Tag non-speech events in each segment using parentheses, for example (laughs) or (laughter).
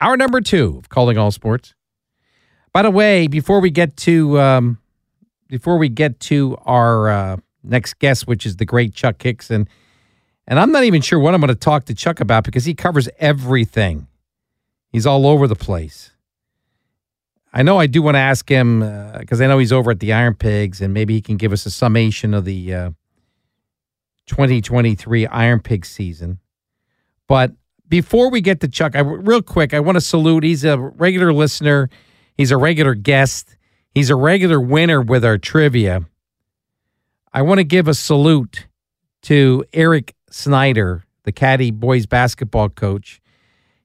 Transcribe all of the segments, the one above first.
Hour number two of Calling All Sports. By the way, before we get to um, before we get to our uh, next guest, which is the great Chuck Hixson, and I'm not even sure what I'm going to talk to Chuck about because he covers everything. He's all over the place. I know I do want to ask him because uh, I know he's over at the Iron Pigs, and maybe he can give us a summation of the uh, 2023 Iron Pig season. But before we get to Chuck, I, real quick, I want to salute. He's a regular listener. He's a regular guest. He's a regular winner with our trivia. I want to give a salute to Eric Snyder, the Caddy boys basketball coach.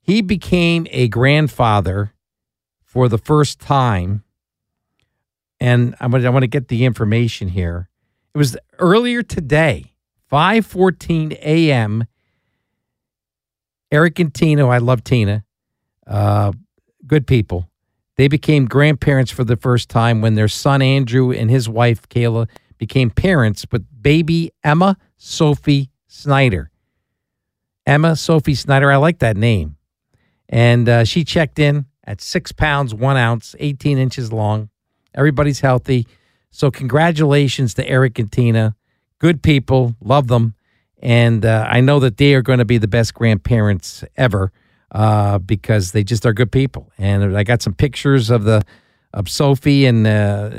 He became a grandfather for the first time. And I want to get the information here. It was earlier today, 5:14 a.m. Eric and Tina, I love Tina, uh, good people. They became grandparents for the first time when their son Andrew and his wife Kayla became parents with baby Emma Sophie Snyder. Emma Sophie Snyder, I like that name. And uh, she checked in at six pounds, one ounce, 18 inches long. Everybody's healthy. So, congratulations to Eric and Tina. Good people, love them. And uh, I know that they are going to be the best grandparents ever uh, because they just are good people. And I got some pictures of the of Sophie and uh,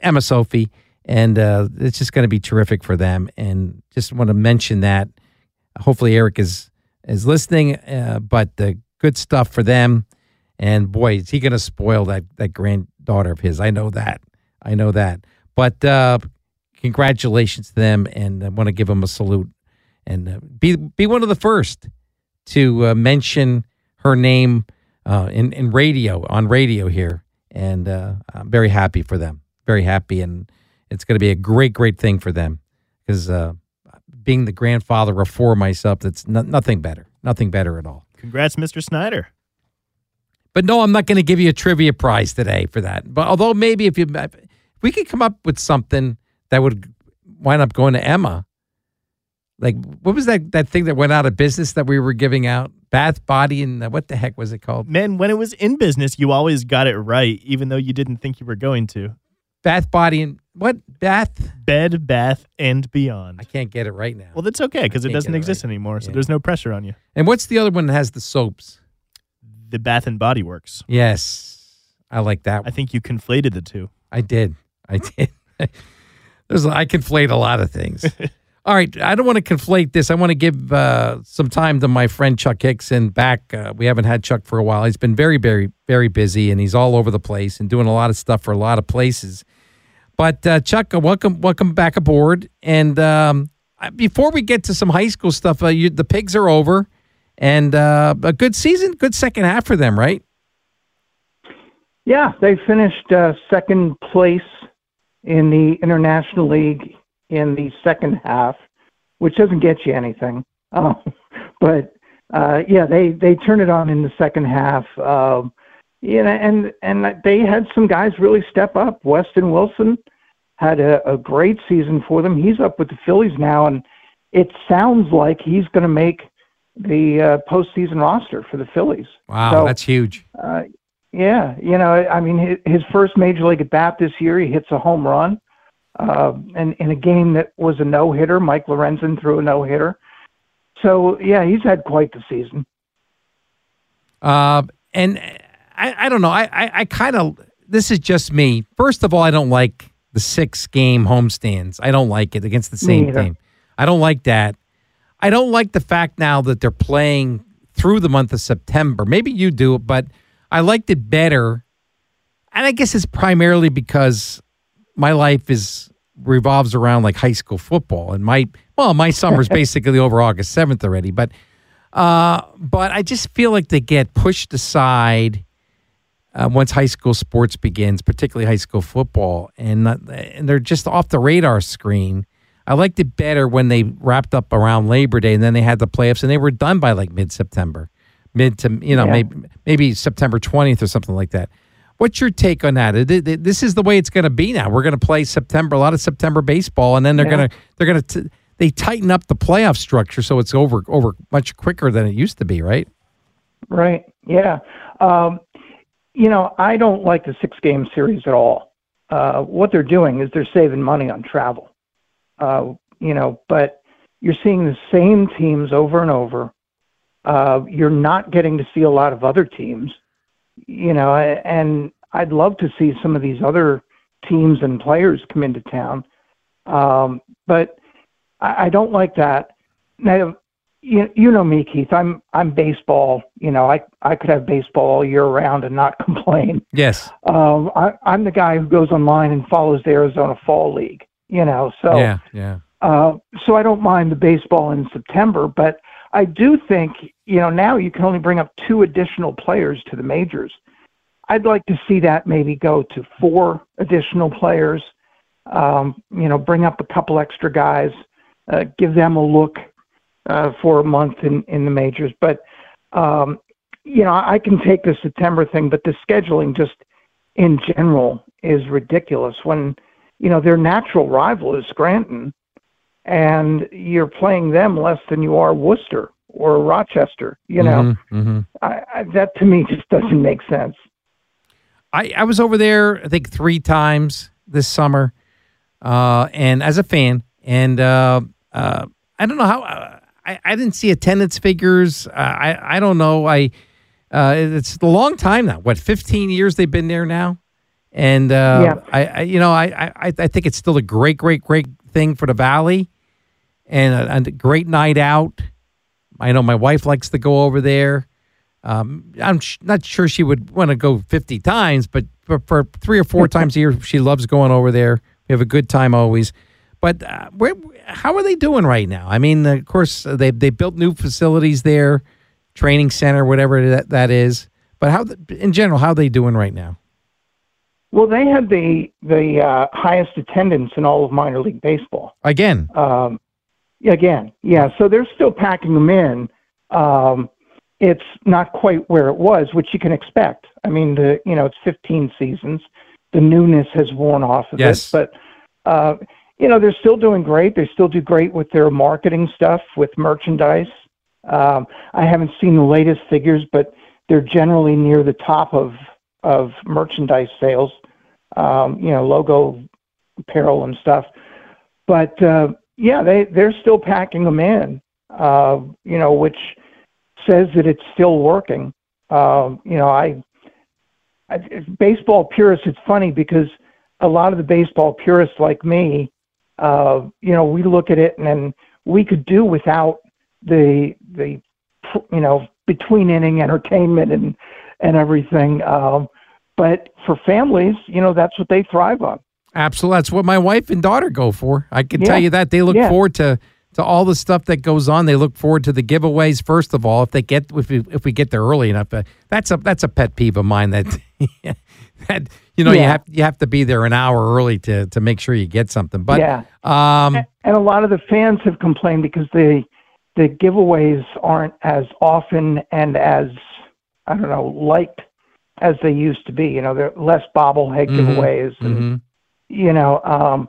Emma Sophie, and uh, it's just going to be terrific for them. And just want to mention that. Hopefully, Eric is is listening, uh, but the good stuff for them. And boy, is he going to spoil that that granddaughter of his? I know that. I know that. But uh, congratulations to them, and I want to give them a salute and uh, be be one of the first to uh, mention her name uh, in in radio on radio here, and uh, I'm very happy for them. Very happy, and it's going to be a great great thing for them because uh, being the grandfather of four myself, that's no, nothing better, nothing better at all. Congrats, Mr. Snyder. But no, I'm not going to give you a trivia prize today for that. But although maybe if you if we could come up with something that would wind up going to Emma. Like what was that that thing that went out of business that we were giving out? Bath Body and uh, what the heck was it called? Man, when it was in business, you always got it right, even though you didn't think you were going to. Bath Body and what Bath? Bed, Bath, and Beyond. I can't get it right now. Well, that's okay because it doesn't exist right. anymore, so Yeah. there's no pressure on you. And what's the other one that has the soaps? The Bath and Body Works. Yes, I like that. I think you conflated the two. I did. I did. (laughs) There's I conflate a lot of things. (laughs) All right, I don't want to conflate this. I want to give uh, some time to my friend Chuck Hixson back. Uh, we haven't had Chuck for a while. He's been very, very, very busy, and he's all over the place and doing a lot of stuff for a lot of places. But uh, Chuck, uh, welcome, welcome back aboard. And um, before we get to some high school stuff, uh, you, the pigs are over, and uh, a good season, good second half for them, right? Yeah, they finished uh, second place in the International League in the second half, which doesn't get you anything. Uh, (laughs) but uh, yeah, they they turn it on in the second half. Um, you know, and and they had some guys really step up. Weston Wilson had a, a great season for them. He's up with the Phillies now, and it sounds like he's going to make the uh, postseason roster for the Phillies. Wow, So- that's huge. Uh, yeah, you know, I mean, his, first major league at bat this year, he hits a home run. Uh, and in a game that was a no hitter, Mike Lorenzen threw a no hitter. So yeah, he's had quite the season. Uh, and I, I don't know. I, I, I kind of, this is just me. First of all, I don't like the six game homestands. I don't like it against the same team. I don't like that. I don't like the fact now that they're playing through the month of September. Maybe you do, but I liked it better. And I guess it's primarily because my life is revolves around like high school football and my well, my summer's (laughs) basically over August 7th already, but Uh, but I just feel like they get pushed aside uh, once high school sports begins, particularly high school football, and and they're just off the radar screen. I liked it better when they wrapped up around Labor Day, and then they had the playoffs, and they were done by like mid September, mid to you know Yeah. maybe maybe September twentieth or something like that. What's your take on that? Th- th- This is the way it's going to be now. We're going to play September, a lot of September baseball, and then they're Yeah. going to they're going to they tighten up the playoff structure so it's over over much quicker than it used to be, right? Right. Yeah. Um, you know, I don't like the six game series at all. Uh, what they're doing is they're saving money on travel. Uh, you know, but you're seeing the same teams over and over. Uh, you're not getting to see a lot of other teams. You know, and I'd love to see some of these other teams and players come into town. Um, but I, I don't like that. Now, you you know me, Keith. I'm I'm baseball. You know, I I could have baseball all year round and not (laughs) complain. Yes. Um, I, I'm the guy who goes online and follows the Arizona Fall League. You know, so Yeah. Yeah. uh, so I don't mind the baseball in September, but I do think you know now you can only bring up two additional players to the majors. I'd like to see that maybe go to four additional players. Um, you know, bring up a couple extra guys, uh, give them a look uh, for a month in in the majors. But um, you know, I can take the September thing, but the scheduling just in general is ridiculous. When you know their natural rival is Scranton, and you're playing them less than you are Worcester or Rochester. You know, Mhm, mhm. I, I, that to me just doesn't make sense. I, I was over there, I think, three times this summer, uh, and as a fan, and uh, uh, I don't know how I, I didn't see attendance figures. Uh, I I don't know. I uh, it's a long time now. What, fifteen years they've been there now, and uh, Yeah. I, I you know I, I I think it's still a great great great thing for the valley, and a, and a great night out. I know my wife likes to go over there. Um, I'm sh- not sure she would want to go 50 times, but for, for three or four (laughs) times a year, she loves going over there. We have a good time always. But uh, where, how are they doing right now? I mean, of course, uh, they they built new facilities there, training center, whatever that, that is. But how, in general, how are they doing right now? Well, they had the the uh, highest attendance in all of minor league baseball. Again, Um, again, yeah. So they're still packing them in. Um, it's not quite where it was, which you can expect. I mean, the you know it's 15 seasons. The newness has worn off of Yes. it, but uh, you know they're still doing great. They still do great with their marketing stuff, with merchandise. Um, I haven't seen the latest figures, but they're generally near the top of of merchandise sales. Um, you know, logo apparel and stuff. But uh, yeah, they they're still packing them in. Uh, you know, which says that it's still working. Um, you know, I, I baseball purists. It's funny because a lot of the baseball purists like me, uh, you know, we look at it and then we could do without the the you know between inning entertainment and and everything. Um, but for families, you know, that's what they thrive on. Absolutely. That's what my wife and daughter go for. I can Yeah. tell you that. They look Yeah. forward to to all the stuff that goes on. They look forward to the giveaways first of all. If they get if we, if we get there early enough, uh, that's a that's a pet peeve of mine. That (laughs) that you know you have you have to be there an hour early to to make sure you get something. But yeah. um, and a lot of the fans have complained because the the giveaways aren't as often and as I don't know liked as they used to be. You know, they're less bobblehead Mhm. giveaways, and mhm. You know, um,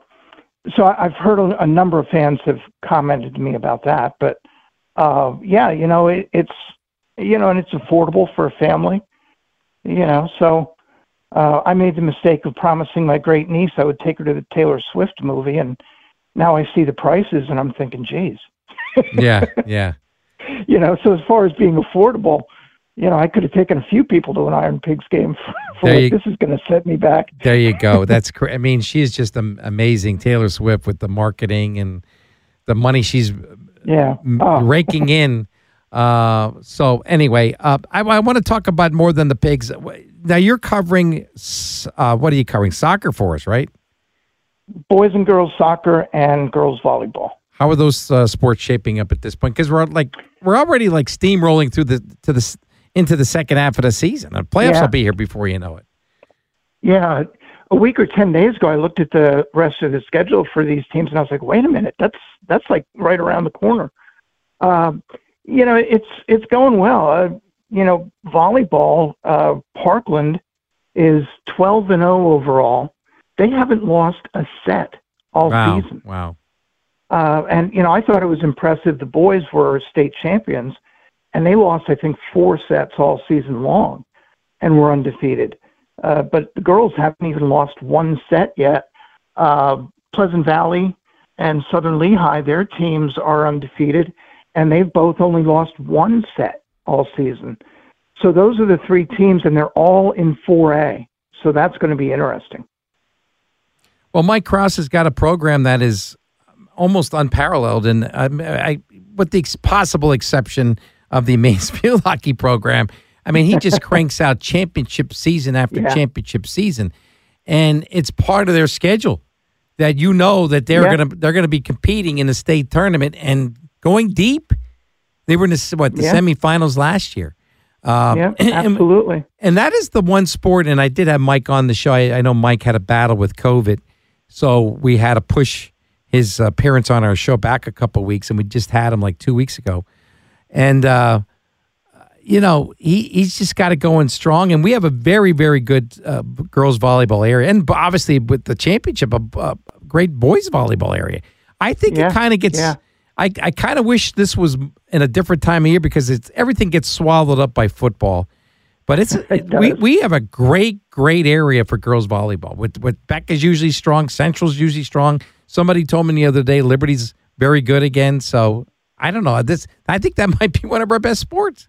so I- I've heard a, a number of fans have commented to me about that. But uh, yeah, you know, it, it's you know, and it's affordable for a family. You know, so uh, I made the mistake of promising my great niece I would take her to the Taylor Swift movie, and now I see the prices, and I'm thinking, geez, yeah, (laughs) yeah. you know. So as far as being affordable, you know, I could have taken a few people to an Iron Pigs game. (laughs) For, for like, you- this is going to set me back. There you go. That's cra- I mean, she's just am- amazing. Taylor Swift with the marketing and the money she's Yeah. Oh. (laughs) raking in. Uh, so anyway, uh, I, I want to talk about more than the pigs. Now you're covering, uh, what are you covering? Soccer for us, right? boys and girls soccer and girls volleyball. How are those uh, sports shaping up at this point? Because we're like we're already like steamrolling through the to the into the second half of the season. The playoffs Yeah. will be here before you know it. Yeah, a week or ten days ago, I looked at the rest of the schedule for these teams, and I was like, "Wait a minute, that's that's like right around the corner." Um, you know, it's it's going well. Uh, you know, volleyball, uh, Parkland is twelve and zero overall. They haven't lost a set all wow, season. wow. Uh, and you know, I thought it was impressive. The boys were state champions, and they lost, I think, four sets all season long, and were undefeated. Uh, but the girls haven't even lost one set yet. Uh, Pleasant Valley and Southern Lehigh, their teams are undefeated, and they've both only lost one set all season. So those are the three teams, and they're all in 4A. So that's going to be interesting. Well, Mike Cross has got a program that is almost unparalleled, and um, I, with the possible exception of the (laughs) Emmaus field hockey program, I mean, he just (laughs) cranks out championship season after Yeah. championship season, and it's part of their schedule that you know that they're Yeah. gonna they're gonna be competing in the state tournament and going deep. They were in the what the Yeah. semifinals last year. Um, yeah, (clears throat) absolutely. and that is the one sport, and I did have Mike on the show. I, I know Mike had a battle with COVID, so we had to push his parents on our show back a couple weeks, and we just had him like two weeks ago. And uh, you know, he he's just got it going strong, and we have a very very good uh, girls volleyball area, and obviously with the championship, a, a great boys volleyball area. I think Yeah, it kind of gets. yeah. I, I kind of wish this was in a different time of year because it's everything gets swallowed up by football. But it's (laughs) It we, we have a great great area for girls volleyball. With with Beck is usually strong, Central's usually strong. Somebody told me the other day Liberty's very good again. So I don't know. This I think that (laughs) might be one of our best sports.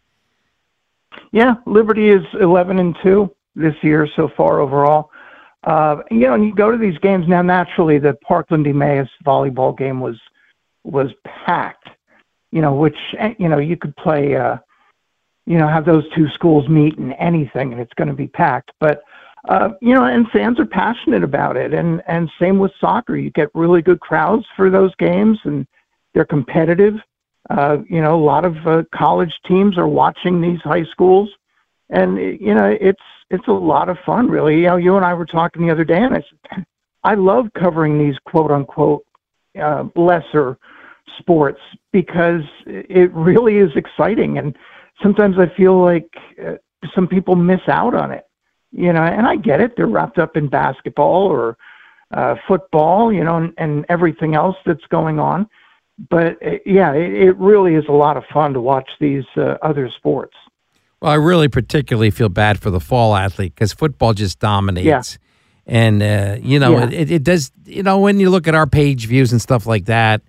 Yeah, Liberty is 11 and 2 this year so far overall. Uh, you know, and you go to these games now. Naturally, the Parkland Emmaus volleyball game was was packed. You know, which eh, you know you could play. Uh, you know, have those two schools meet in anything, and it's going to be packed. But uh, you know, and fans are passionate about it, and and same with soccer. You get really good crowds for those games, and they're competitive. Uh, you know, a lot of uh, college teams are watching these high schools, and you know, it's it's a lot of fun, really. You know, you and I were talking the other day, and I said, I love covering these quote unquote uh, lesser sports because it really is exciting, and sometimes I feel like uh, some people miss out on it. You know, and I get it; they're wrapped up in basketball or uh, football, you know, and, and everything else that's going on but uh, yeah, it, it really is a lot of fun to watch these uh, other sports. Well, I really particularly feel bad for the fall athlete because football just dominates. And, uh, you know, Yeah. it, it does, you know, when you look at our page views and stuff like that,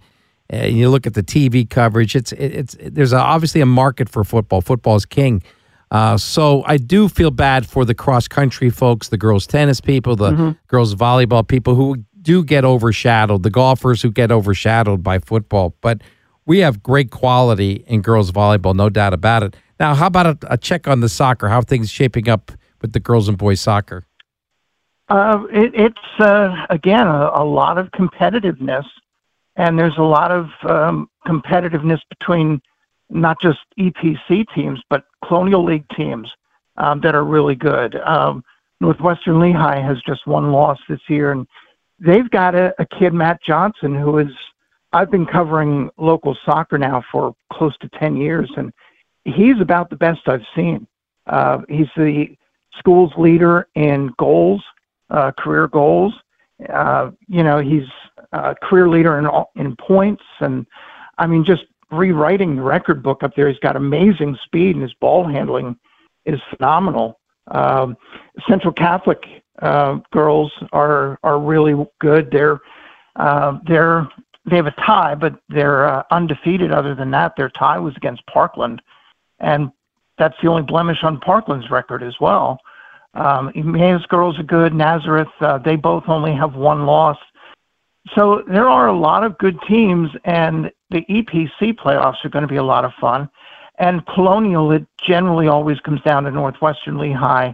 uh, you look at the TV coverage, it's, it, it's, there's a, obviously a market for football. Football is king. Uh, so I do feel bad for the cross country folks, the girls tennis people, the girls volleyball people who do get overshadowed, the golfers who get overshadowed by football. But we have great quality in girls volleyball, no doubt about it. Now, how about a, a check on the soccer? How are things shaping up with the girls and boys soccer? Uh, it, it's uh, again a, a lot of competitiveness, and there's a lot of um, competitiveness between not just EPC teams but Colonial League teams um, that are really good. Um, Northwestern Lehigh has just one loss this year, and they've got a, a kid Matt Johnson who is. I've been covering local soccer now for close to ten years, and he's about the best I've seen. Uh, he's the school's leader in goals, uh, career goals. Uh, you know, he's a career leader in all- in points, and I mean, just rewriting the record book up there. He's got amazing speed, and his ball handling is phenomenal. Um, Central Catholic uh, girls are are really good. They're uh, they're they have a tie, but they're uh, undefeated. Other than that, their tie was against Parkland, and that's the only blemish on Parkland's record as well. Um, girls are good. Nazareth, uh, they both only have one loss. So there are a lot of good teams, and the EPC playoffs are going to be a lot of fun. And Colonial, it generally always comes down to Northwestern Lehigh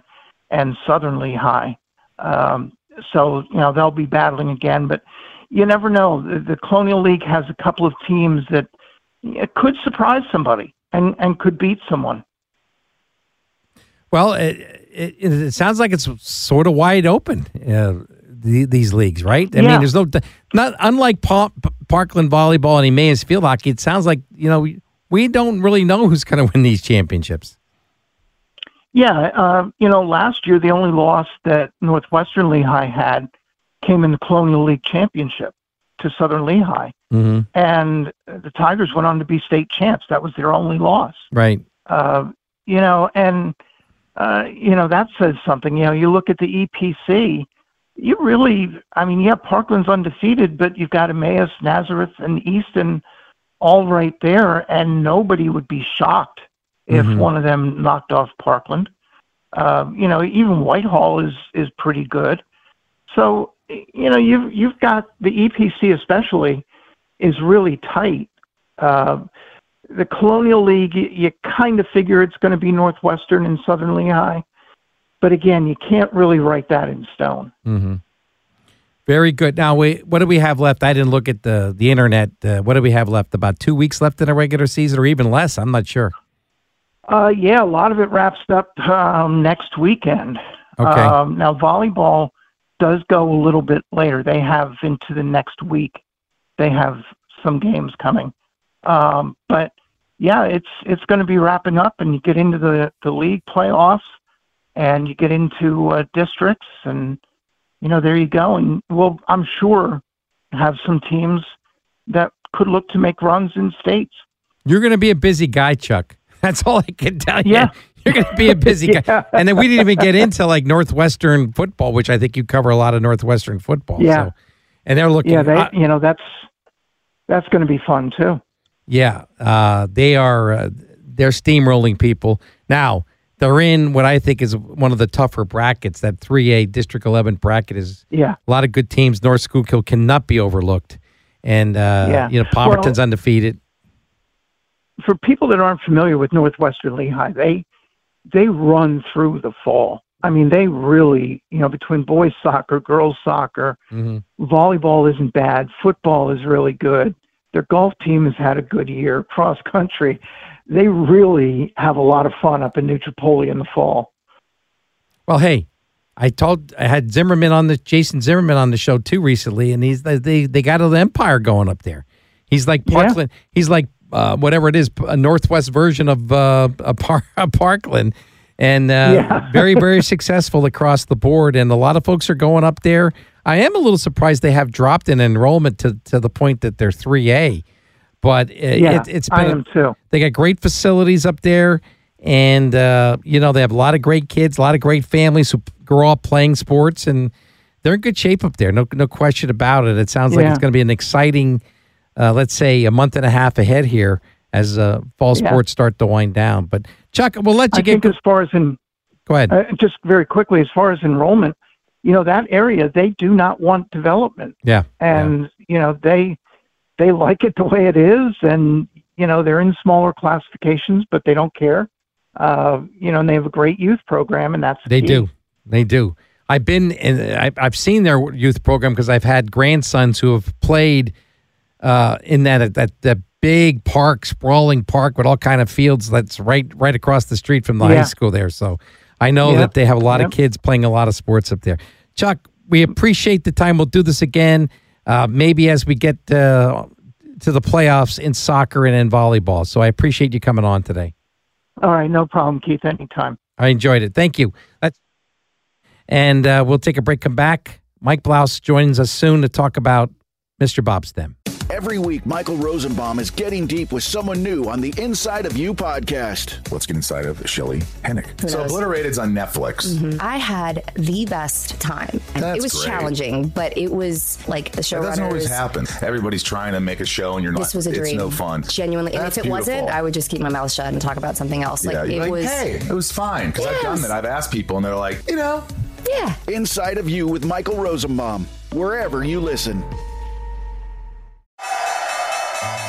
and Southern Lehigh. Um, so you know they'll be battling again, but you never know. The, the Colonial League has a couple of teams that it could surprise somebody and and could beat someone. Well, it, it, it sounds like it's sort of wide open. Uh, the, these leagues, right? I Yeah. mean, there's no not unlike Pa- Parkland volleyball and Emmaus field hockey. It sounds like you know we, we don't really know who's going to win these championships. Yeah, uh, you know, last year the only loss that Northwestern Lehigh had came in the Colonial League championship to Southern Lehigh, Mm-hmm. and the Tigers went on to be state champs. That was their only loss. Right. Uh, you know, and uh, you know that says something. You know, you look at the EPC. You really, I mean, yeah, Parkland's undefeated, but you've got Emmaus, Nazareth, and Easton all right there, and nobody would be shocked if Mhm. one of them knocked off Parkland. Uh, you know, even Whitehall is is pretty good. So you know, you've you've got the EPC especially is really tight. Uh, the Colonial League, you, you kind of figure it's going to be Northwestern and Southern Lehigh, but again, you can't really write that in stone. Mm-hmm. Very good. Now, we what do we have left? I didn't look at the the internet. Uh, what do we have left? About two weeks left in the regular season, or even less? I'm not sure. Uh, yeah, a lot of it wraps up um, next weekend. Okay. Um, now, volleyball does go a little bit later. They have into the next week. They have some games coming, um, but yeah, it's it's going to be wrapping up, and you get into the the league playoffs, and you get into uh, districts, and you know there you go. And we'll, I'm sure, have some teams that could look to make runs in states. You're going to be a busy guy, Chuck. (laughs) That's all I can tell you. Yeah. (laughs) You're going to be a busy (laughs) Yeah. guy. And then we didn't even get into like Northwestern football, which I think you cover a lot of Northwestern football. Yeah. So, and they're looking. Yeah, they, I- you know, that's that's going to be fun too. Yeah, uh, they are. Uh, they're steamrolling people now. They're in what I think is one of the tougher brackets. That 3A District 11 bracket is Yeah, a lot of good teams. North Schuylkill cannot be overlooked, and uh, Yeah. you know Palmerton's Well- undefeated. For people that aren't familiar with Northwestern Lehigh, they they run through the fall. I mean, they really, you know, between boys soccer, girls soccer, hmm volleyball isn't bad, football is really good. Their golf team has had a good year, cross country. They really have a lot of fun up in New Tripoli in the fall. Well, hey, I told I had Zimmerman on the Jason Zimmerman on the show too recently, and he's they they got an empire going up there. He's like Yeah. Parkland. He's like uh, whatever it is, a northwest version of uh, a, par- (laughs) a Parkland, and uh, Yeah. very (laughs) very successful across the board. And a lot of folks are going up there. I am a little surprised they have dropped in enrollment to to the point that they're three A, but it, Yeah, it, it's I been a- am too. they got great facilities up there, and uh, you know they have a lot of great kids, a lot of great families who grow up playing sports, and they're in good shape up there. No, no question about it. It sounds like Yeah. it's going to be an exciting, uh, let's say, a month and a half ahead here as uh, fall Yeah. sports start to wind down. But Chuck, we'll let you get. I get. think as far as in Go ahead. uh, just very quickly, as far as enrollment, you know, that area they do not want development. yeah, and you know they they like it the way it is and you know they're in smaller classifications but they don't care uh you know and they have a great youth program and that's They key. do. They do. I've been in, I've seen their youth program because I've had grandsons who have played uh, in that that that big park, sprawling park with all kind of fields that's right right across the street from the high school there. So I know Yep. that they have a lot of kids playing a lot of sports up there. Chuck, we appreciate the time. We'll do this again, uh, maybe as we get uh, to the playoffs in soccer and in volleyball. So I appreciate you coming on today. all right no problem keith anytime I enjoyed it. Thank you. That's, and uh, we'll take a break, come back. Mike Blouse joins us soon to talk about Mr. Bob Stem. Every week, Michael Rosenbaum is getting deep with someone new on the Inside of You podcast. Let's get inside of Shelley Hennig. So Obliterated's on Netflix. Mm-hmm. I had the best time. That's it was great. challenging, but it was like the show. That doesn't always showrunners. happen. Everybody's trying to make a show and you're not. This was a it's dream. no fun. Genuinely. And if it wasn't. I would just keep my mouth shut and talk about something else. Like yeah, it like, was hey, it was fine because I've done Yes. that. I've asked people and they're like, you know, Yeah. Inside of You with Michael Rosenbaum, wherever you listen.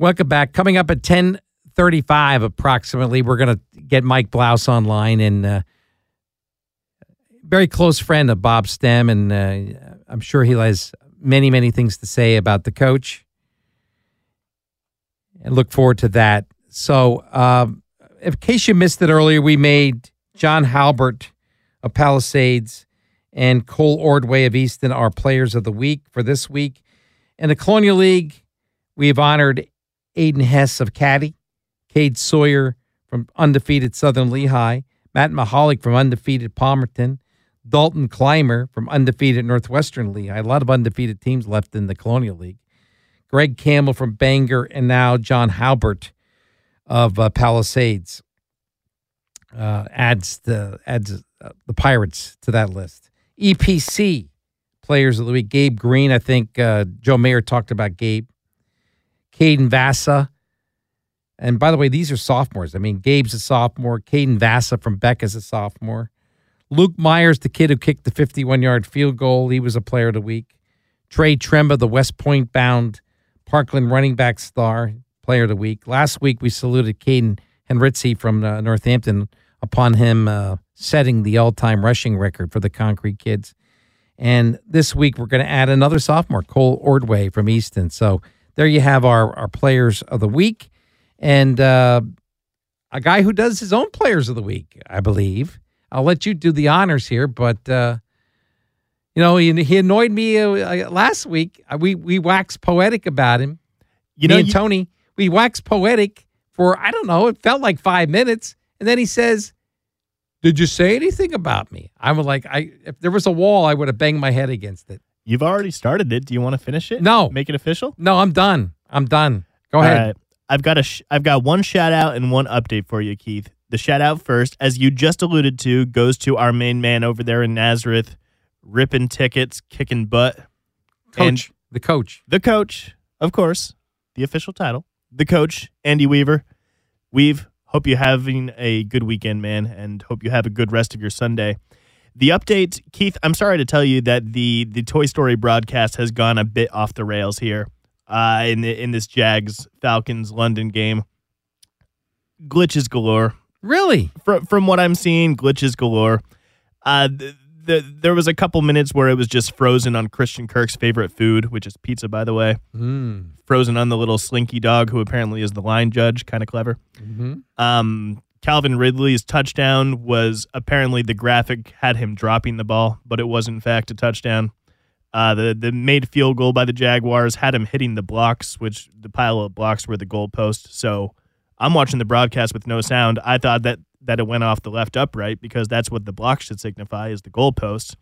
Welcome back. Coming up at ten thirty-five, approximately, we're going to get Mike Blouse online and uh, very close friend of Bob Stem, and uh, I'm sure he has many, many things to say about the coach. And look forward to that. So, um, in case you missed it earlier, we made John Halbert of Palisades and Cole Ordway of Easton our players of the week for this week. In the Colonial League, we have honored Aiden Hess of Caddy, Cade Sawyer from undefeated Southern Lehigh, Matt Mahalik from undefeated Palmerton, Dalton Clymer from undefeated Northwestern Lehigh. A lot of undefeated teams left in the Colonial League. Greg Campbell from Bangor, and now John Halbert of uh, Palisades uh, adds the adds uh, the Pirates to that list. EPC players of the week: Gabe Green. I think uh, Joe Mayer talked about Gabe. Caden Vassa. And by the way, these are sophomores. I mean, Gabe's a sophomore. Caden Vassa from Beck is a sophomore. Luke Myers, the kid who kicked the 51 yard field goal, he was a player of the week. Trey Tremba, the West Point bound Parkland running back star, player of the week. Last week, we saluted Caden Henritzi from uh, Northampton upon him uh, setting the all time rushing record for the Concrete Kids. And this week, we're going to add another sophomore, Cole Ordway from Easton. So there you have our, our players of the week. And uh, a guy who does his own players of the week, I believe. I'll let you do the honors here, but uh, you know he, he annoyed me uh, last week. Uh, we we waxed poetic about him. You me know, and you- Tony, we waxed poetic for I don't know. It felt like five minutes, and then he says, "Did you say anything about me?" I'm like, I if there was a wall, I would have banged my head against it. You've already started it. Do you want to finish it? No. Make it official? No, I'm done. I'm done. Go All ahead. right. I've got a sh- I've got one shout out and one update for you, Keith. The shout out first, as you just alluded to, goes to our main man over there in Nazareth, ripping tickets, kicking butt. And Coach, the coach. the coach, of course, the official title, the coach, Andy Weaver. Weave, hope you're having a good weekend, man, and hope you have a good rest of your Sunday. The update, Keith, I'm sorry to tell you that the the Toy Story broadcast has gone a bit off the rails here uh, in the, in this Jags Falcons London game. Glitches galore. Really? From from what I'm seeing, glitches galore. Uh, the, the, there was a couple minutes where it was just frozen on Christian Kirk's favorite food, which is pizza, by the way. Mm. Frozen on the little slinky dog, who apparently is the line judge. Kind of clever. hmm Um, Calvin Ridley's touchdown was apparently the graphic had him dropping the ball, but it was in fact a touchdown. Uh, the the made field goal by the Jaguars had him hitting the blocks, which the pile of blocks were the goalpost. So I'm watching the broadcast with no sound. I thought that that it went off the left upright because that's what the block should signify is the goalpost.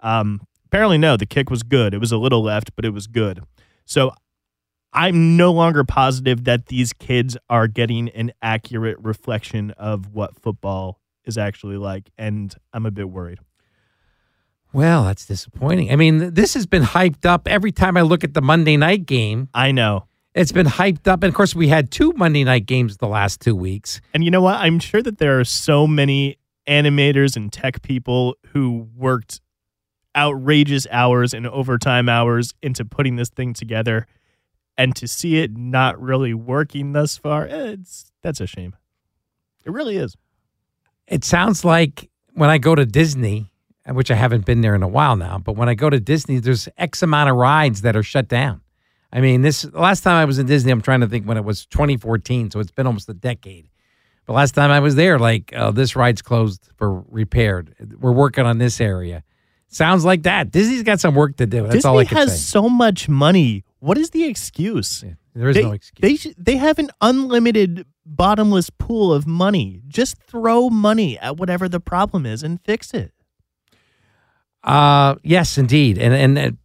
Um, apparently, no, the kick was good. It was a little left, but it was good. So I'm no longer positive that these kids are getting an accurate reflection of what football is actually like, and I'm a bit worried. Well, that's disappointing. I mean, this has been hyped up every time I look at the Monday night game. I know. It's been hyped up. And of course, we had two Monday night games the last two weeks. And you know what? I'm sure that there are so many animators and tech people who worked outrageous hours and overtime hours into putting this thing together and to see it not really working thus far, eh, it's that's a shame. It really is. It sounds like when I go to Disney, which I haven't been there in a while now, but when I go to Disney, there's X amount of rides that are shut down. I mean, this last time I was in Disney, I'm trying to think when it was 2014, so it's been almost a decade. But last time I was there, like uh, this ride's closed for repaired. We're working on this area. Sounds like that. Disney's got some work to do. That's Disney all I can has say. so much money. What is the excuse? Yeah, there is they, no excuse. They sh- they have an unlimited bottomless pool of money. Just throw money at whatever the problem is and fix it. Uh, yes, indeed, and and uh,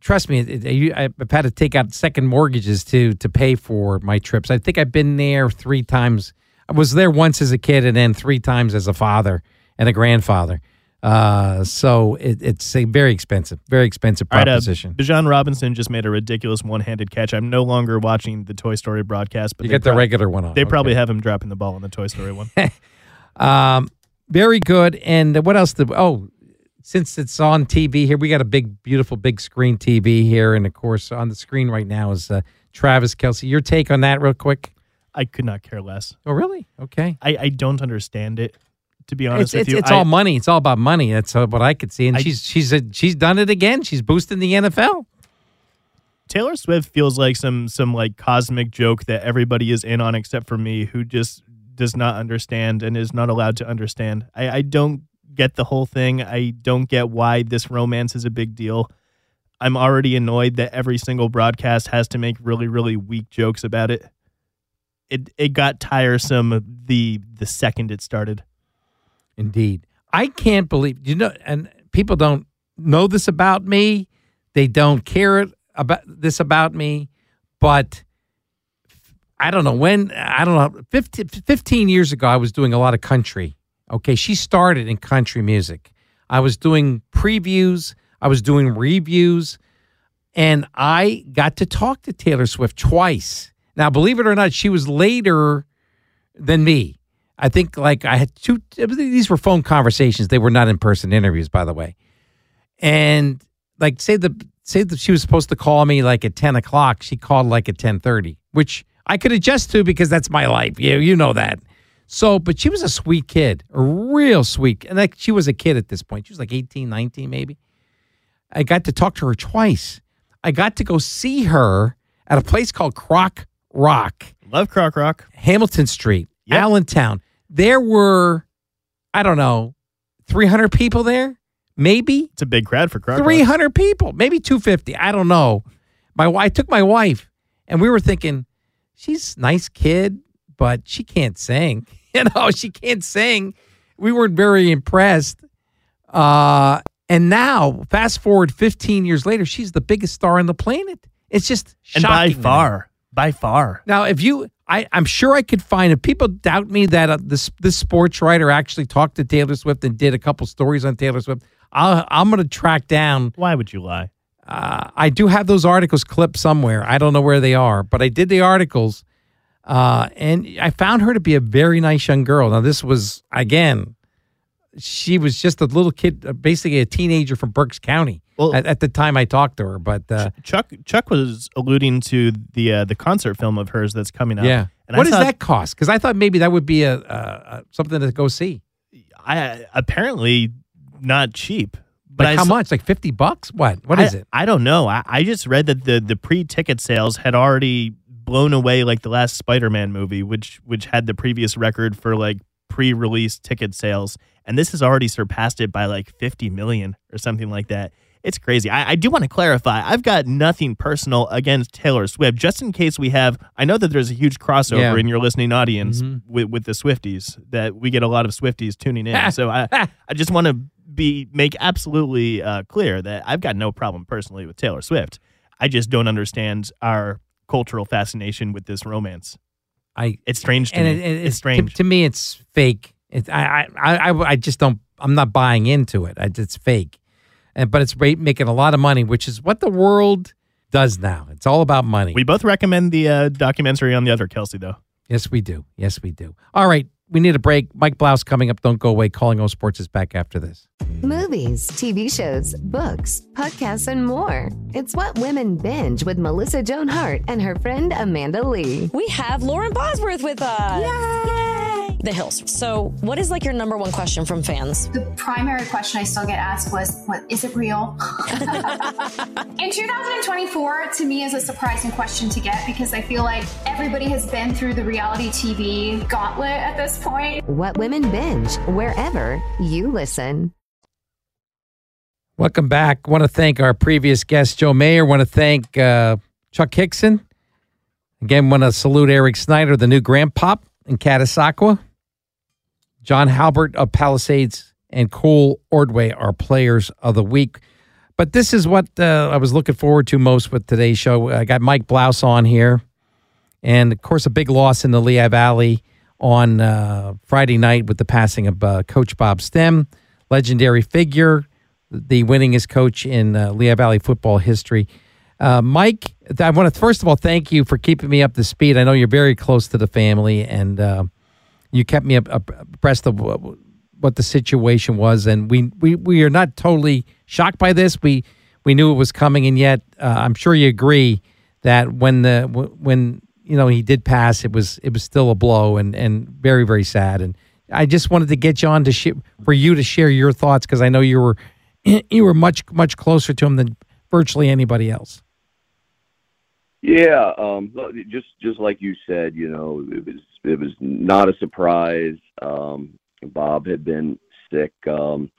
trust me, it, it, I've had to take out second mortgages to to pay for my trips. I think I've been there three times. I was there once as a kid, and then three times as a father and a grandfather. Uh, so it, it's a very expensive, very expensive All right, uh, proposition. Bijan Robinson just made a ridiculous one-handed catch. I'm no longer watching the Toy Story broadcast, but you they get the prob- regular one on. They probably have him dropping the ball on the Toy Story one. (laughs) Um, very good. And what else? Did, oh, since it's on TV here, we got a big, beautiful, big screen TV here, and of course, on the screen right now is uh, Travis Kelce. Your take on that, real quick? I could not care less. Oh, really? Okay. I, I don't understand it. To be honest It's with it's, you, it's I- all money. It's all about money. That's uh, what I could see. And I- she's she's a, she's done it again. She's boosting the NFL. Taylor Swift feels like some some like cosmic joke that everybody is in on except for me, who just does not understand and is not allowed to understand. I, I don't get the whole thing. I don't get why this romance is a big deal. I'm already annoyed that every single broadcast has to make really really weak jokes about it. It it got tiresome the the second it started. Indeed. I can't believe you know, and people don't know this about me. They don't care about this about me, but I don't know when. I don't know. 15, 15 years ago, I was doing a lot of country. Okay, she started in country music. I was doing previews. I was doing reviews, and I got to talk to Taylor Swift twice. Now, believe it or not, she was later than me. I think like I had two. These were phone conversations. They were not in person interviews, by the way. And like say the say that she was supposed to call me like at ten o'clock. She called like at ten thirty, which I could adjust to because that's my life. You you know that. So, but she was a sweet kid, a real sweet. And like she was a kid at this point. She was like 18, 19 maybe. I got to talk to her twice. I got to go see her at a place called Croc Rock. Love Croc Rock. Hamilton Street, Yep. Allentown. There were, I don't know, 300 people there, maybe It's a big crowd for Rock. 300 people, maybe 250. I don't know. My I took my wife, and we were thinking, she's nice kid, but she can't sing. (laughs) You know, she can't sing. We weren't very impressed. Uh, and now, fast forward 15 years later, she's the biggest star on the planet. It's just And by shocking to me. far, by far. Now, if you, I, I'm sure I could find. If people doubt me that uh, this this sports writer actually talked to Taylor Swift and did a couple stories on Taylor Swift, I'll, I'm going to track down. Why would you lie? Uh, I do have those articles clipped somewhere. I don't know where they are, but I did the articles, uh, and I found her to be a very nice young girl. Now, this was again, she was just a little kid, uh, basically a teenager from Berks County Well- at, at the time I talked to her. But uh, Chuck Chuck was alluding to the uh, the concert film of hers that's coming out. yeah, and what I does thought- that cost? Because I thought maybe that would be a, a, a something to go see. I apparently not cheap. But Like how s- much? Like fifty bucks? What? What I, is it? I don't know. I, I just read that the the pre ticket sales had already blown away like the last Spider Man movie, which which had the previous record for like pre release ticket sales, and this has already surpassed it by like fifty million or something like that. It's crazy. I, I do want to clarify. I've got nothing personal against Taylor Swift. Just in case we have, I know that there's a huge crossover Yeah. in your listening audience Mhm. with with the Swifties. That we get a lot of Swifties tuning in. so I (laughs) I just want to be make absolutely uh, clear that I've got no problem personally with Taylor Swift. I just don't understand our cultural fascination with this romance. I It's strange to and me. it, it- it's it's strange. To, to me, it's fake. It, I, I, I, I just don't. I'm not buying into it. I, it's fake, and but it's making a lot of money, which is what the world does now. It's all about money. we both recommend the uh, documentary on the other Kelce, though. yes, we do. Yes, we do. All right, we need a break. Mike Blouse coming up. Don't go away. Calling all sports is back after this. Movies, TV shows, books, podcasts, and more. It's what women binge with Melissa Joan Hart and her friend Amanda Lee. We have Lauren Bosworth with us. Yay! The Hills. So, what is like your number one question from fans? The primary question I still get asked was, "What is it real?" (laughs) In 2024, to me, is a surprising question to get because I feel like everybody has been through the reality TV gauntlet at this point. What women binge wherever you listen. Welcome back. Want to thank our previous guest, Joe Mayer. Want to thank uh, Chuck Hixson. Again, want to salute Eric Snyder, the new grandpop in Catasauqua. John Halbert of Palisades and Cole Ordway are players of the week. But this is what uh, I was looking forward to most with today's show. I got Mike Blouse on here. And of course, a big loss in the Lehigh Valley on uh, Friday night with the passing of uh, Coach Bob Stem. legendary figure, the winningest coach in uh, Lehigh Valley football history. Uh, Mike, I want to first of all thank you for keeping me up to speed. I know you're very close to the family, and uh, you kept me abreast of what the situation was. And we, we we are not totally shocked by this. We we knew it was coming, and yet uh, I'm sure you agree that when the when you know he did pass, it was it was still a blow and and very very sad. And I just wanted to get you on to sh- for you to share your thoughts because I know you were (clears throat) you were much much closer to him than virtually anybody else. Yeah, um, just just like you said, you know, it was it was not a surprise. Um, Bob had been sick um,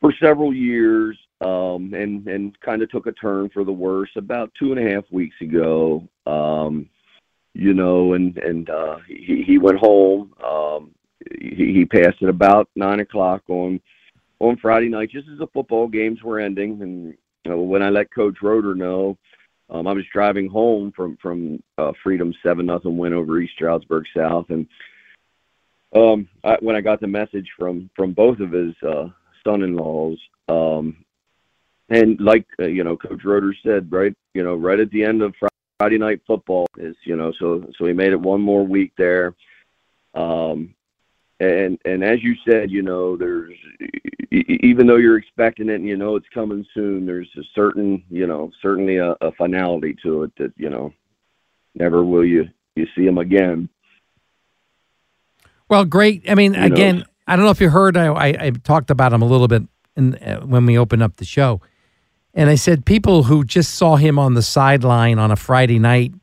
for several years, um, and and kind of took a turn for the worse about two and a half weeks ago. Um, you know, and and uh, he he went home. Um, he, he passed at about nine o'clock on on Friday night, just as the football games were ending. And you know, when I let Coach Roeder know, um, I was driving home from from uh, Freedom seven nothing win over East Stroudsburg South, and um, I, when I got the message from from both of his uh, son-in-laws, um, and like uh, you know, Coach Roeder said, right, you know, right at the end of Friday night football is you know, so so he made it one more week there. Um, and and as you said, you know, there's even though you're expecting it and you know it's coming soon, there's a certain, you know, certainly a, a finality to it that you know, never will you you see him again. Well, great. I mean, you again, know. I don't know if you heard. I, I, I talked about him a little bit in, uh, when we opened up the show, and I said people who just saw him on the sideline on a Friday night,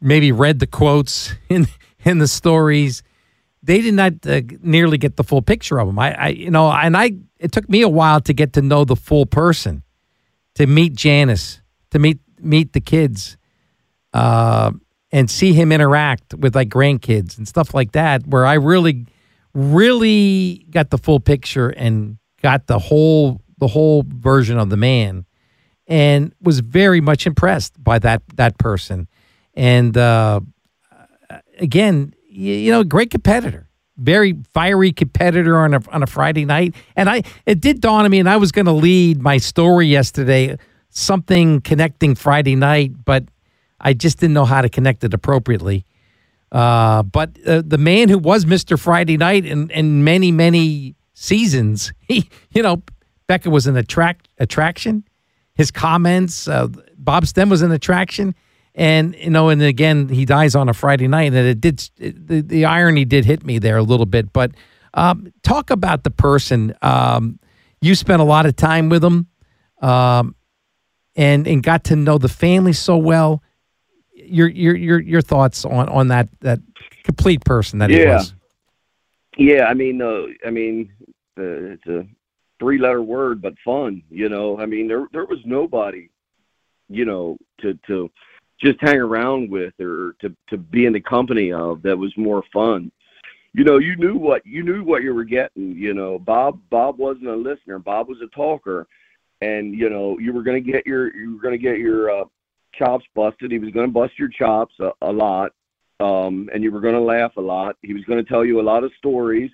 maybe read the quotes (laughs) in in the stories they did not uh, nearly get the full picture of him. I, I, you know, and I, it took me a while to get to know the full person, to meet Janice, to meet meet the kids, uh, and see him interact with like grandkids and stuff like that. Where I really, really got the full picture and got the whole the whole version of the man, and was very much impressed by that that person. And uh, again, you know, great competitor, very fiery competitor on a on a Friday night. And I, it did dawn on me, and I was going to lead my story yesterday, something connecting Friday night, but I just didn't know how to connect it appropriately. Uh, but uh, the man who was Mr. Friday Night in, in many, many seasons, (laughs) he, you know, Becca was an attract attraction. His comments, uh, Bob Stem was an attraction and you know, and again, he dies on a Friday night, and it did it, the the irony did hit me there a little bit. But um, talk about the person. Um, you spent a lot of time with him, um, and and got to know the family so well. Your your your your thoughts on on that that complete person that yeah. he was. Yeah, I mean, uh, I mean, uh, it's a three-letter word, but fun. You know, I mean, there there was nobody, you know, to to just hang around with or to to be in the company of that was more fun. You know you knew what you knew what you were getting you know. Bob bob wasn't a listener. Bob was a talker. And you know you were going to get your you were going to get your uh, chops busted. He was going to bust your chops a, a lot um and you were going to laugh a lot. He was going to tell you a lot of stories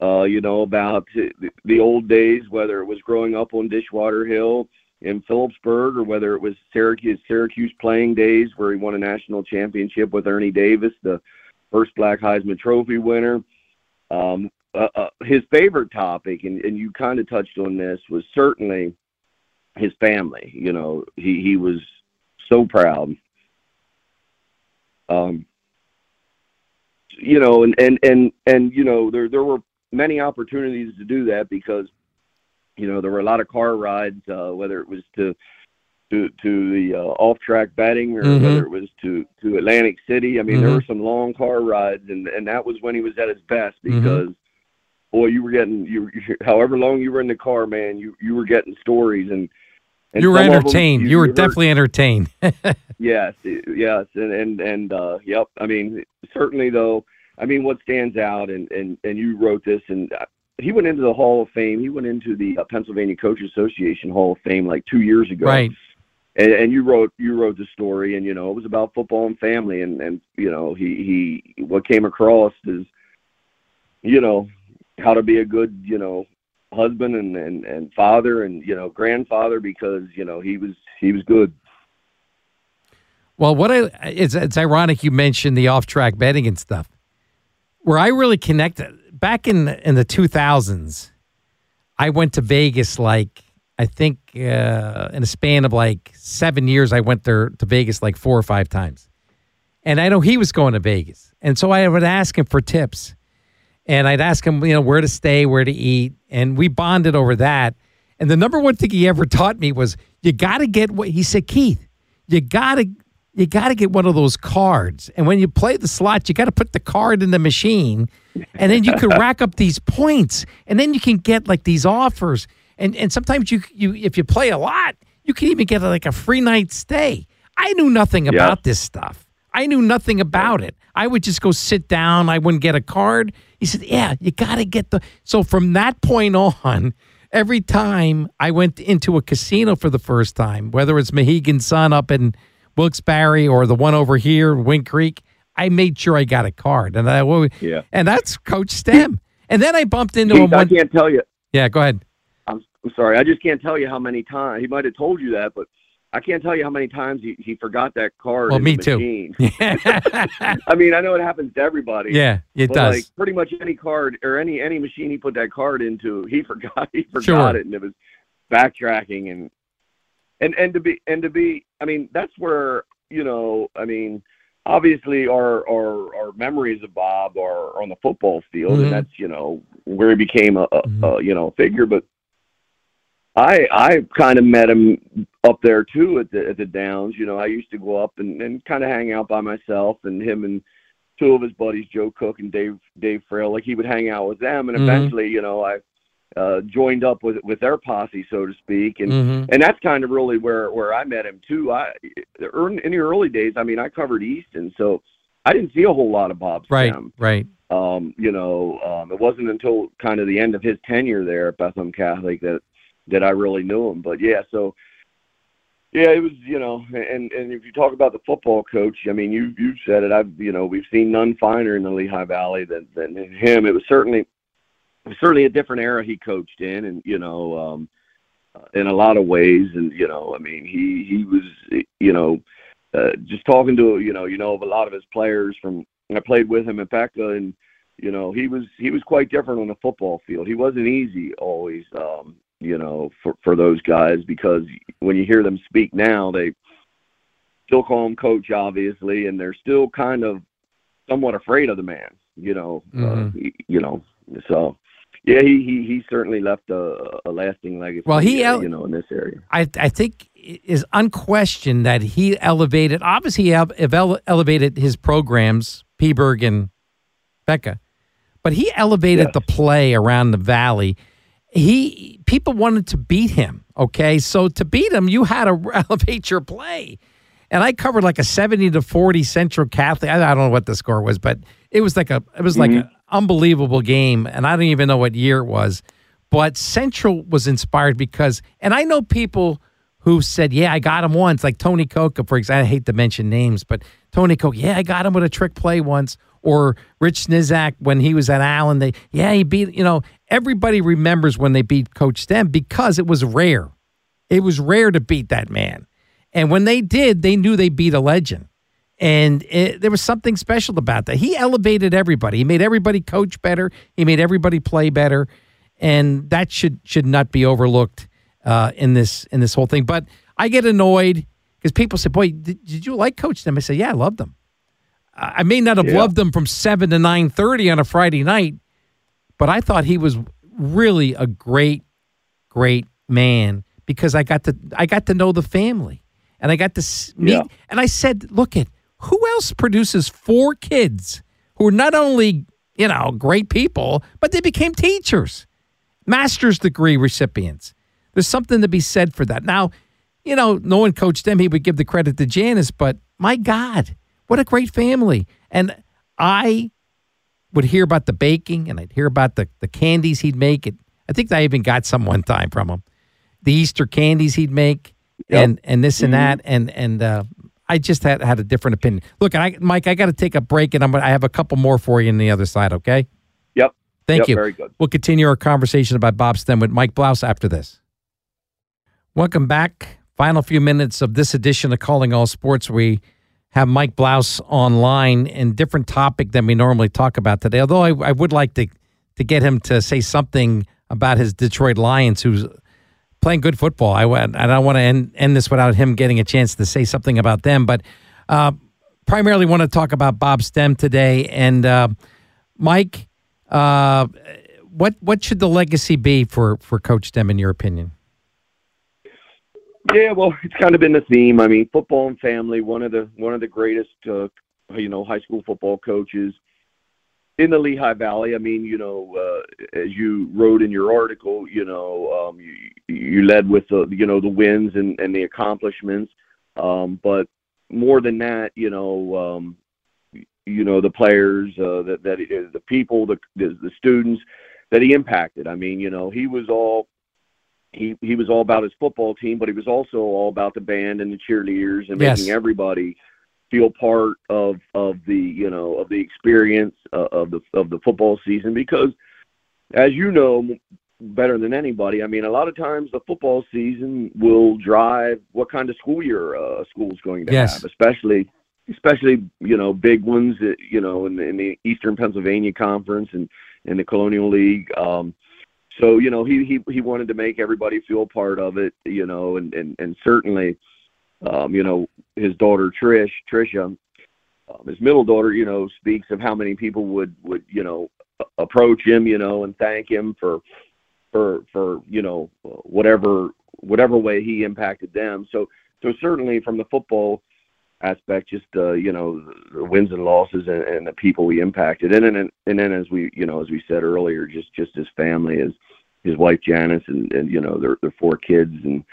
uh you know about the, the old days whether it was growing up on dishwater hill in Phillipsburg or whether it was Syracuse Syracuse playing days where he won a national championship with Ernie Davis, the first Black Heisman Trophy winner. Um, uh, uh, his favorite topic, and, and you kind of touched on this, was certainly his family. You know, he he was so proud. Um, you know, and and and and you know, there there were many opportunities to do that because you know, there were a lot of car rides, uh, whether it was to to to the uh, off track betting or mm-hmm. whether it was to to Atlantic City. I mean, mm-hmm. there were some long car rides, and and that was when he was at his best mm-hmm. because. Mm-hmm. Boy, you were getting you, you, however long you were in the car, man. You you were getting stories and and you were entertained. Them, you, you, were you definitely entertained. (laughs) yes, yes, and and and uh, yep. I mean, certainly though. I mean, what stands out, and and and you wrote this, and he went into the Hall of Fame. He went into the uh, Pennsylvania Coach Association Hall of Fame like two years ago. Right. And, and you wrote you wrote the story, and you know it was about football and family, and and you know he he what came across is, you know, how to be a good you know husband and, and and father and you know grandfather because you know he was he was good. Well, what I it's it's ironic you mentioned the off track betting and stuff. Where I really connected back in in the two thousands, I went to Vegas like I think uh, in a span of like seven years, I went there to Vegas like four or five times, and I know he was going to Vegas, and so I would ask him for tips, and I'd ask him you know where to stay, where to eat, and we bonded over that. And the number one thing he ever taught me was you got to get what he said, Keith. You got to you got to get one of those cards. And when you play the slot, you got to put the card in the machine, and then you can (laughs) rack up these points, and then you can get like these offers. And and sometimes you you if you play a lot, you can even get like a free night stay. I knew nothing about this stuff. I knew nothing about it. I would just go sit down. I wouldn't get a card. He said, "Yeah, you got to get the." So from that point on, every time I went into a casino for the first time, whether it's Mohegan Sun up in Wilkes-Barre or the one over here, Wind Creek, I made sure I got a card, and I Yeah. and that's Coach Stem. And then I bumped into him. I can't tell you. yeah, go ahead. I'm, I'm sorry. I just can't tell you how many times he might have told you that, but I can't tell you how many times he, he forgot that card. Well, me too. machine. (laughs) (laughs) I mean, I know it happens to everybody. Yeah, it but does. Like pretty much any card or any any machine he put that card into, he (laughs) forgot he forgot Sure. it, and it was backtracking and and and to be and to be. I mean, that's where you know. I mean, obviously our our our memories of Bob are on the football field, Mhm. and that's you know where he became a, a, Mm-hmm. a you know figure, but. I I kind of met him up there too at the at the Downs. You know, I used to go up and, and kind of hang out by myself, and him and two of his buddies, Joe Cook and Dave Dave Frail, like he would hang out with them, and Mhm. eventually, you know, I uh, joined up with with their posse, so to speak, and Mhm. and that's kind of really where where I met him too. I in the early days, I mean, I covered Easton, so I didn't see a whole lot of Bob Right, right. Um, you know, um, it wasn't until kind of the end of his tenure there at Bethlehem Catholic that that I really knew him. But yeah, so yeah, it was you know, and and if you talk about the football coach, I mean, you you said it. I've you know, we've seen none finer in the Lehigh Valley than than him. It was certainly certainly a different era he coached in, and you know, um, in a lot of ways, and you know, I mean, he he was you know. Uh, just talking to you know you know of a lot of his players from I played with him at Becca and you know he was he was quite different on the football field. He wasn't easy always, um, you know, for for those guys because when you hear them speak now, they still call him coach, obviously, and they're still kind of somewhat afraid of the man, you know, uh, Mhm. y- you know. So, yeah, he he he certainly left a, a lasting legacy. Well, he uh, el- you know in this area. I I think it is unquestioned that he elevated. Obviously, he ele- ele- elevated his programs, Peaberg and Becca, but he elevated the play around the valley. He people wanted to beat him. Okay, so to beat him, you had to (laughs) elevate your play. And I covered like a seventy to forty Central Catholic. I, I don't know what the score was, but it was like a it was like Mhm. an unbelievable game, and I don't even know what year it was. But Central was inspired because, and I know people who said, "Yeah, I got him once," like Tony Coca, for example. I hate to mention names, but Tony Coca, yeah, I got him with a trick play once. Or Rich Nizak when he was at Allen, they yeah he beat. You know, everybody remembers when they beat Coach Stem because it was rare. It was rare to beat that man, and when they did, they knew they beat a legend. And it, there was something special about that. He elevated everybody. He made everybody coach better. He made everybody play better, and that should should not be overlooked uh, in this in this whole thing. But I get annoyed because people say, "Boy, did, did you like Coach them?" I say, "Yeah, I loved them. I may not have Yeah. loved them from seven to nine thirty on a Friday night, but I thought he was really a great, great man because I got to I got to know the family and I got to meet. Yeah. And I said, "Look at who else produces four kids who are not only you know great people, but they became teachers, master's degree recipients. There's something to be said for that. Now, you know, no one coached them. He would give the credit to Janice, but my God, what a great family. And I would hear about the baking and I'd hear about the, the candies he'd make. It, I think I even got some one time from him. The Easter candies he'd make and, and this and that. And, and, uh, I just had, had a different opinion. Look, I, Mike, I got to take a break and I'm, I have a couple more for you on the other side. Okay. Yep. Thank Thank Yep, you. very good. We'll continue our conversation about Bob Stem with Mike Blouse after this. Welcome back. Final few minutes of this edition of Calling All Sports. We have Mike Blouse online and different topic than we normally talk about today. Although I, I would like to to get him to say something about his Detroit Lions, who's playing good football. I and I don't want to end, end this without him getting a chance to say something about them. But uh, primarily want to talk about Bob Stem today. And uh, Mike, uh, what what should the legacy be for for Coach Stem in your opinion? Yeah, well, it's kind of been the theme. I mean, football and family. One of the one of the greatest, uh, you know, high school football coaches in the Lehigh Valley. I mean, you know, uh, as you wrote in your article, you know, um, you, you led with the you know the wins and, and the accomplishments, um, but more than that, you know, um, you know the players, uh, that that the people, the, the the students that he impacted. I mean, you know, he was all he he was all about his football team, but he was also all about the band and the cheerleaders and Yes. making everybody feel part of of the you know of the experience uh, of the of the football season because as you know better than anybody i mean a lot of times the football season will drive what kind of school year uh, school's going to Yes. have especially especially you know big ones that, you know in the, in the eastern pennsylvania conference and in the colonial league um so you know he he he wanted to make everybody feel part of it you know and and and certainly um you know his daughter trish trisha um, his middle daughter you know speaks of how many people would would you know approach him you know and thank him for for for you know whatever whatever way he impacted them. So so certainly from the football aspect just uh you know the wins and losses and, and the people we impacted. And then and then as we you know as we said earlier just just his family his his wife Janice and and you know their their four kids. And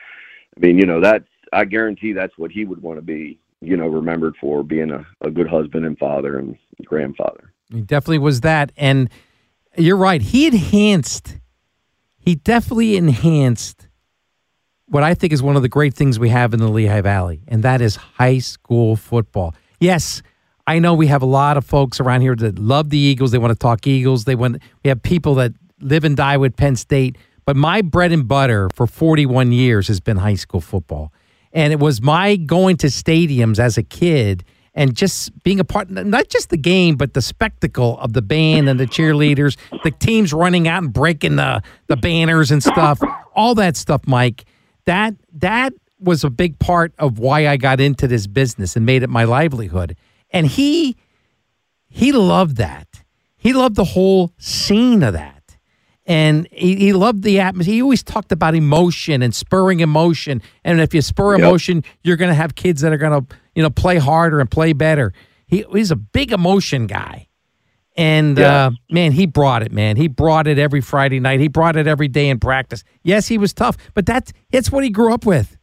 I mean you know that's I guarantee that's what he would want to be you know remembered for being a, a good husband and father and grandfather He definitely was that. And you're right. He enhanced, he definitely enhanced what I think is one of the great things we have in the Lehigh Valley, and that is high school football. Yes, I know we have a lot of folks around here that love the Eagles. They want to talk Eagles. They want we have people that live and die with Penn State. But my bread and butter for 41 years has been high school football. And it was my going to stadiums as a kid and just being a part, not just the game, but the spectacle of the band and the cheerleaders, the teams running out and breaking the, the banners and stuff, all that stuff, Mike. That that was a big part of why I got into this business and made it my livelihood. And he he loved that. He loved the whole scene of that. And he, he loved the atmosphere. He always talked about emotion and spurring emotion. And if you spur Yep. emotion, you're going to have kids that are going to, you know, play harder and play better. He, he's a big emotion guy. And uh, man, he brought it, man. He brought it every Friday night. He brought it every day in practice. Yes, he was tough, but that's it's what he grew up with.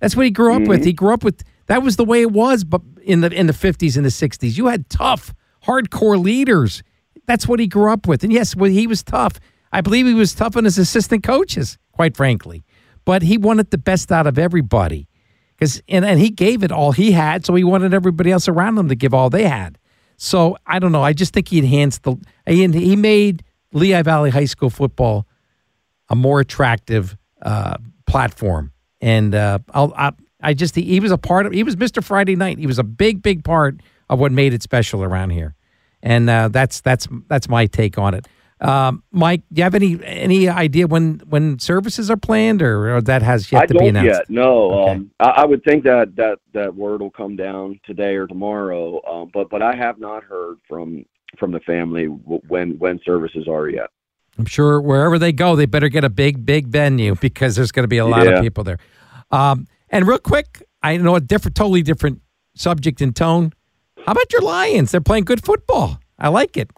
That's what he grew up with. He grew up with that was the way it was, but in the in the fifties and the sixties, you had tough, hardcore leaders. That's what he grew up with. And yes, well, he was tough. I believe he was tough on his assistant coaches, quite frankly. But he wanted the best out of everybody. Because and, and he gave it all he had, so he wanted everybody else around him to give all they had. So I don't know. I just think he enhanced the he, he made Lehigh Valley High School football a more attractive uh, platform. And uh, I, I just he was a part of. He was Mr. Friday Night. He was a big, big part of what made it special around here. And uh, that's that's that's my take on it. Um, Mike, do you have any any idea when when services are planned, or, or that has yet I to be announced? yet. No, Okay. um, I, I would think that that that word will come down today or tomorrow. Um, but but I have not heard from from the family when when services are yet. I'm sure wherever they go, they better get a big, big venue (laughs) because there's going to be a lot Yeah. of people there. Um, and real quick, I know a different, totally different subject and tone. How about your Lions? They're playing good football. I like it.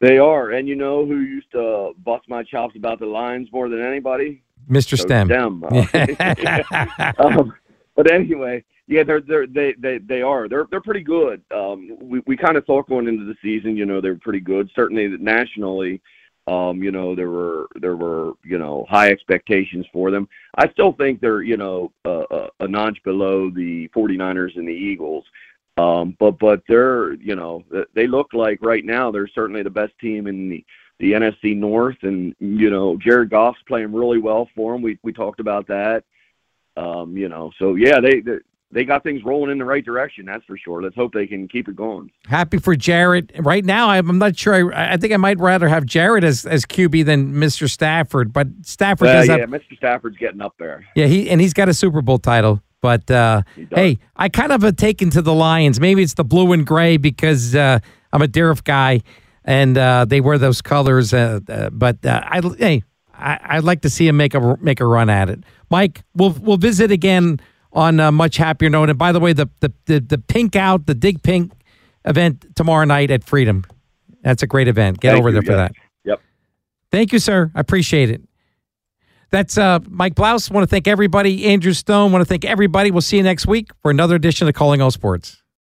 They are, and you know who used to bust my chops about the Lions more than anybody? Mr. Coach Stem. Stem. (laughs) Uh, (laughs) um, but anyway, yeah, they're they're they they they are they're they're pretty good. Um, we we kind of thought going into the season, you know, they were pretty good. Certainly nationally, um, you know, there were there were you know high expectations for them. I still think they're you know uh, a, a notch below the 49ers and the Eagles. Um, but but they're you know they look like right now they're certainly the best team in the the NFC North, and you know Jared Goff's playing really well for them. We we talked about that. Um, you know, so yeah, they, they they got things rolling in the right direction. That's for sure. Let's hope they can keep it going. Happy for Jared. Right now, I'm not sure. I, I think I might rather have Jared as, as QB than Mr. Stafford. But Stafford Uh, yeah, Mr. Stafford's getting up there. yeah, he and he's got a Super Bowl title. But uh, hey, I kind of have taken to the Lions. Maybe it's the blue and gray because uh, I'm a Dieruff guy, and uh, they wear those colors. Uh, uh, but uh, I hey, I, I'd like to see him make a make a run at it. Mike, we'll we'll visit again on a much happier note. And by the way, the the the, the pink out, the dig pink event tomorrow night at Freedom. That's a great event. Get Thank over you, there for yeah. that. Yep. Thank you, sir. I appreciate it. That's uh, Mike Blouse. Want to thank everybody. Andrew Stone. Want to thank everybody. We'll see you next week for another edition of Calling All Sports.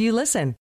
you listen.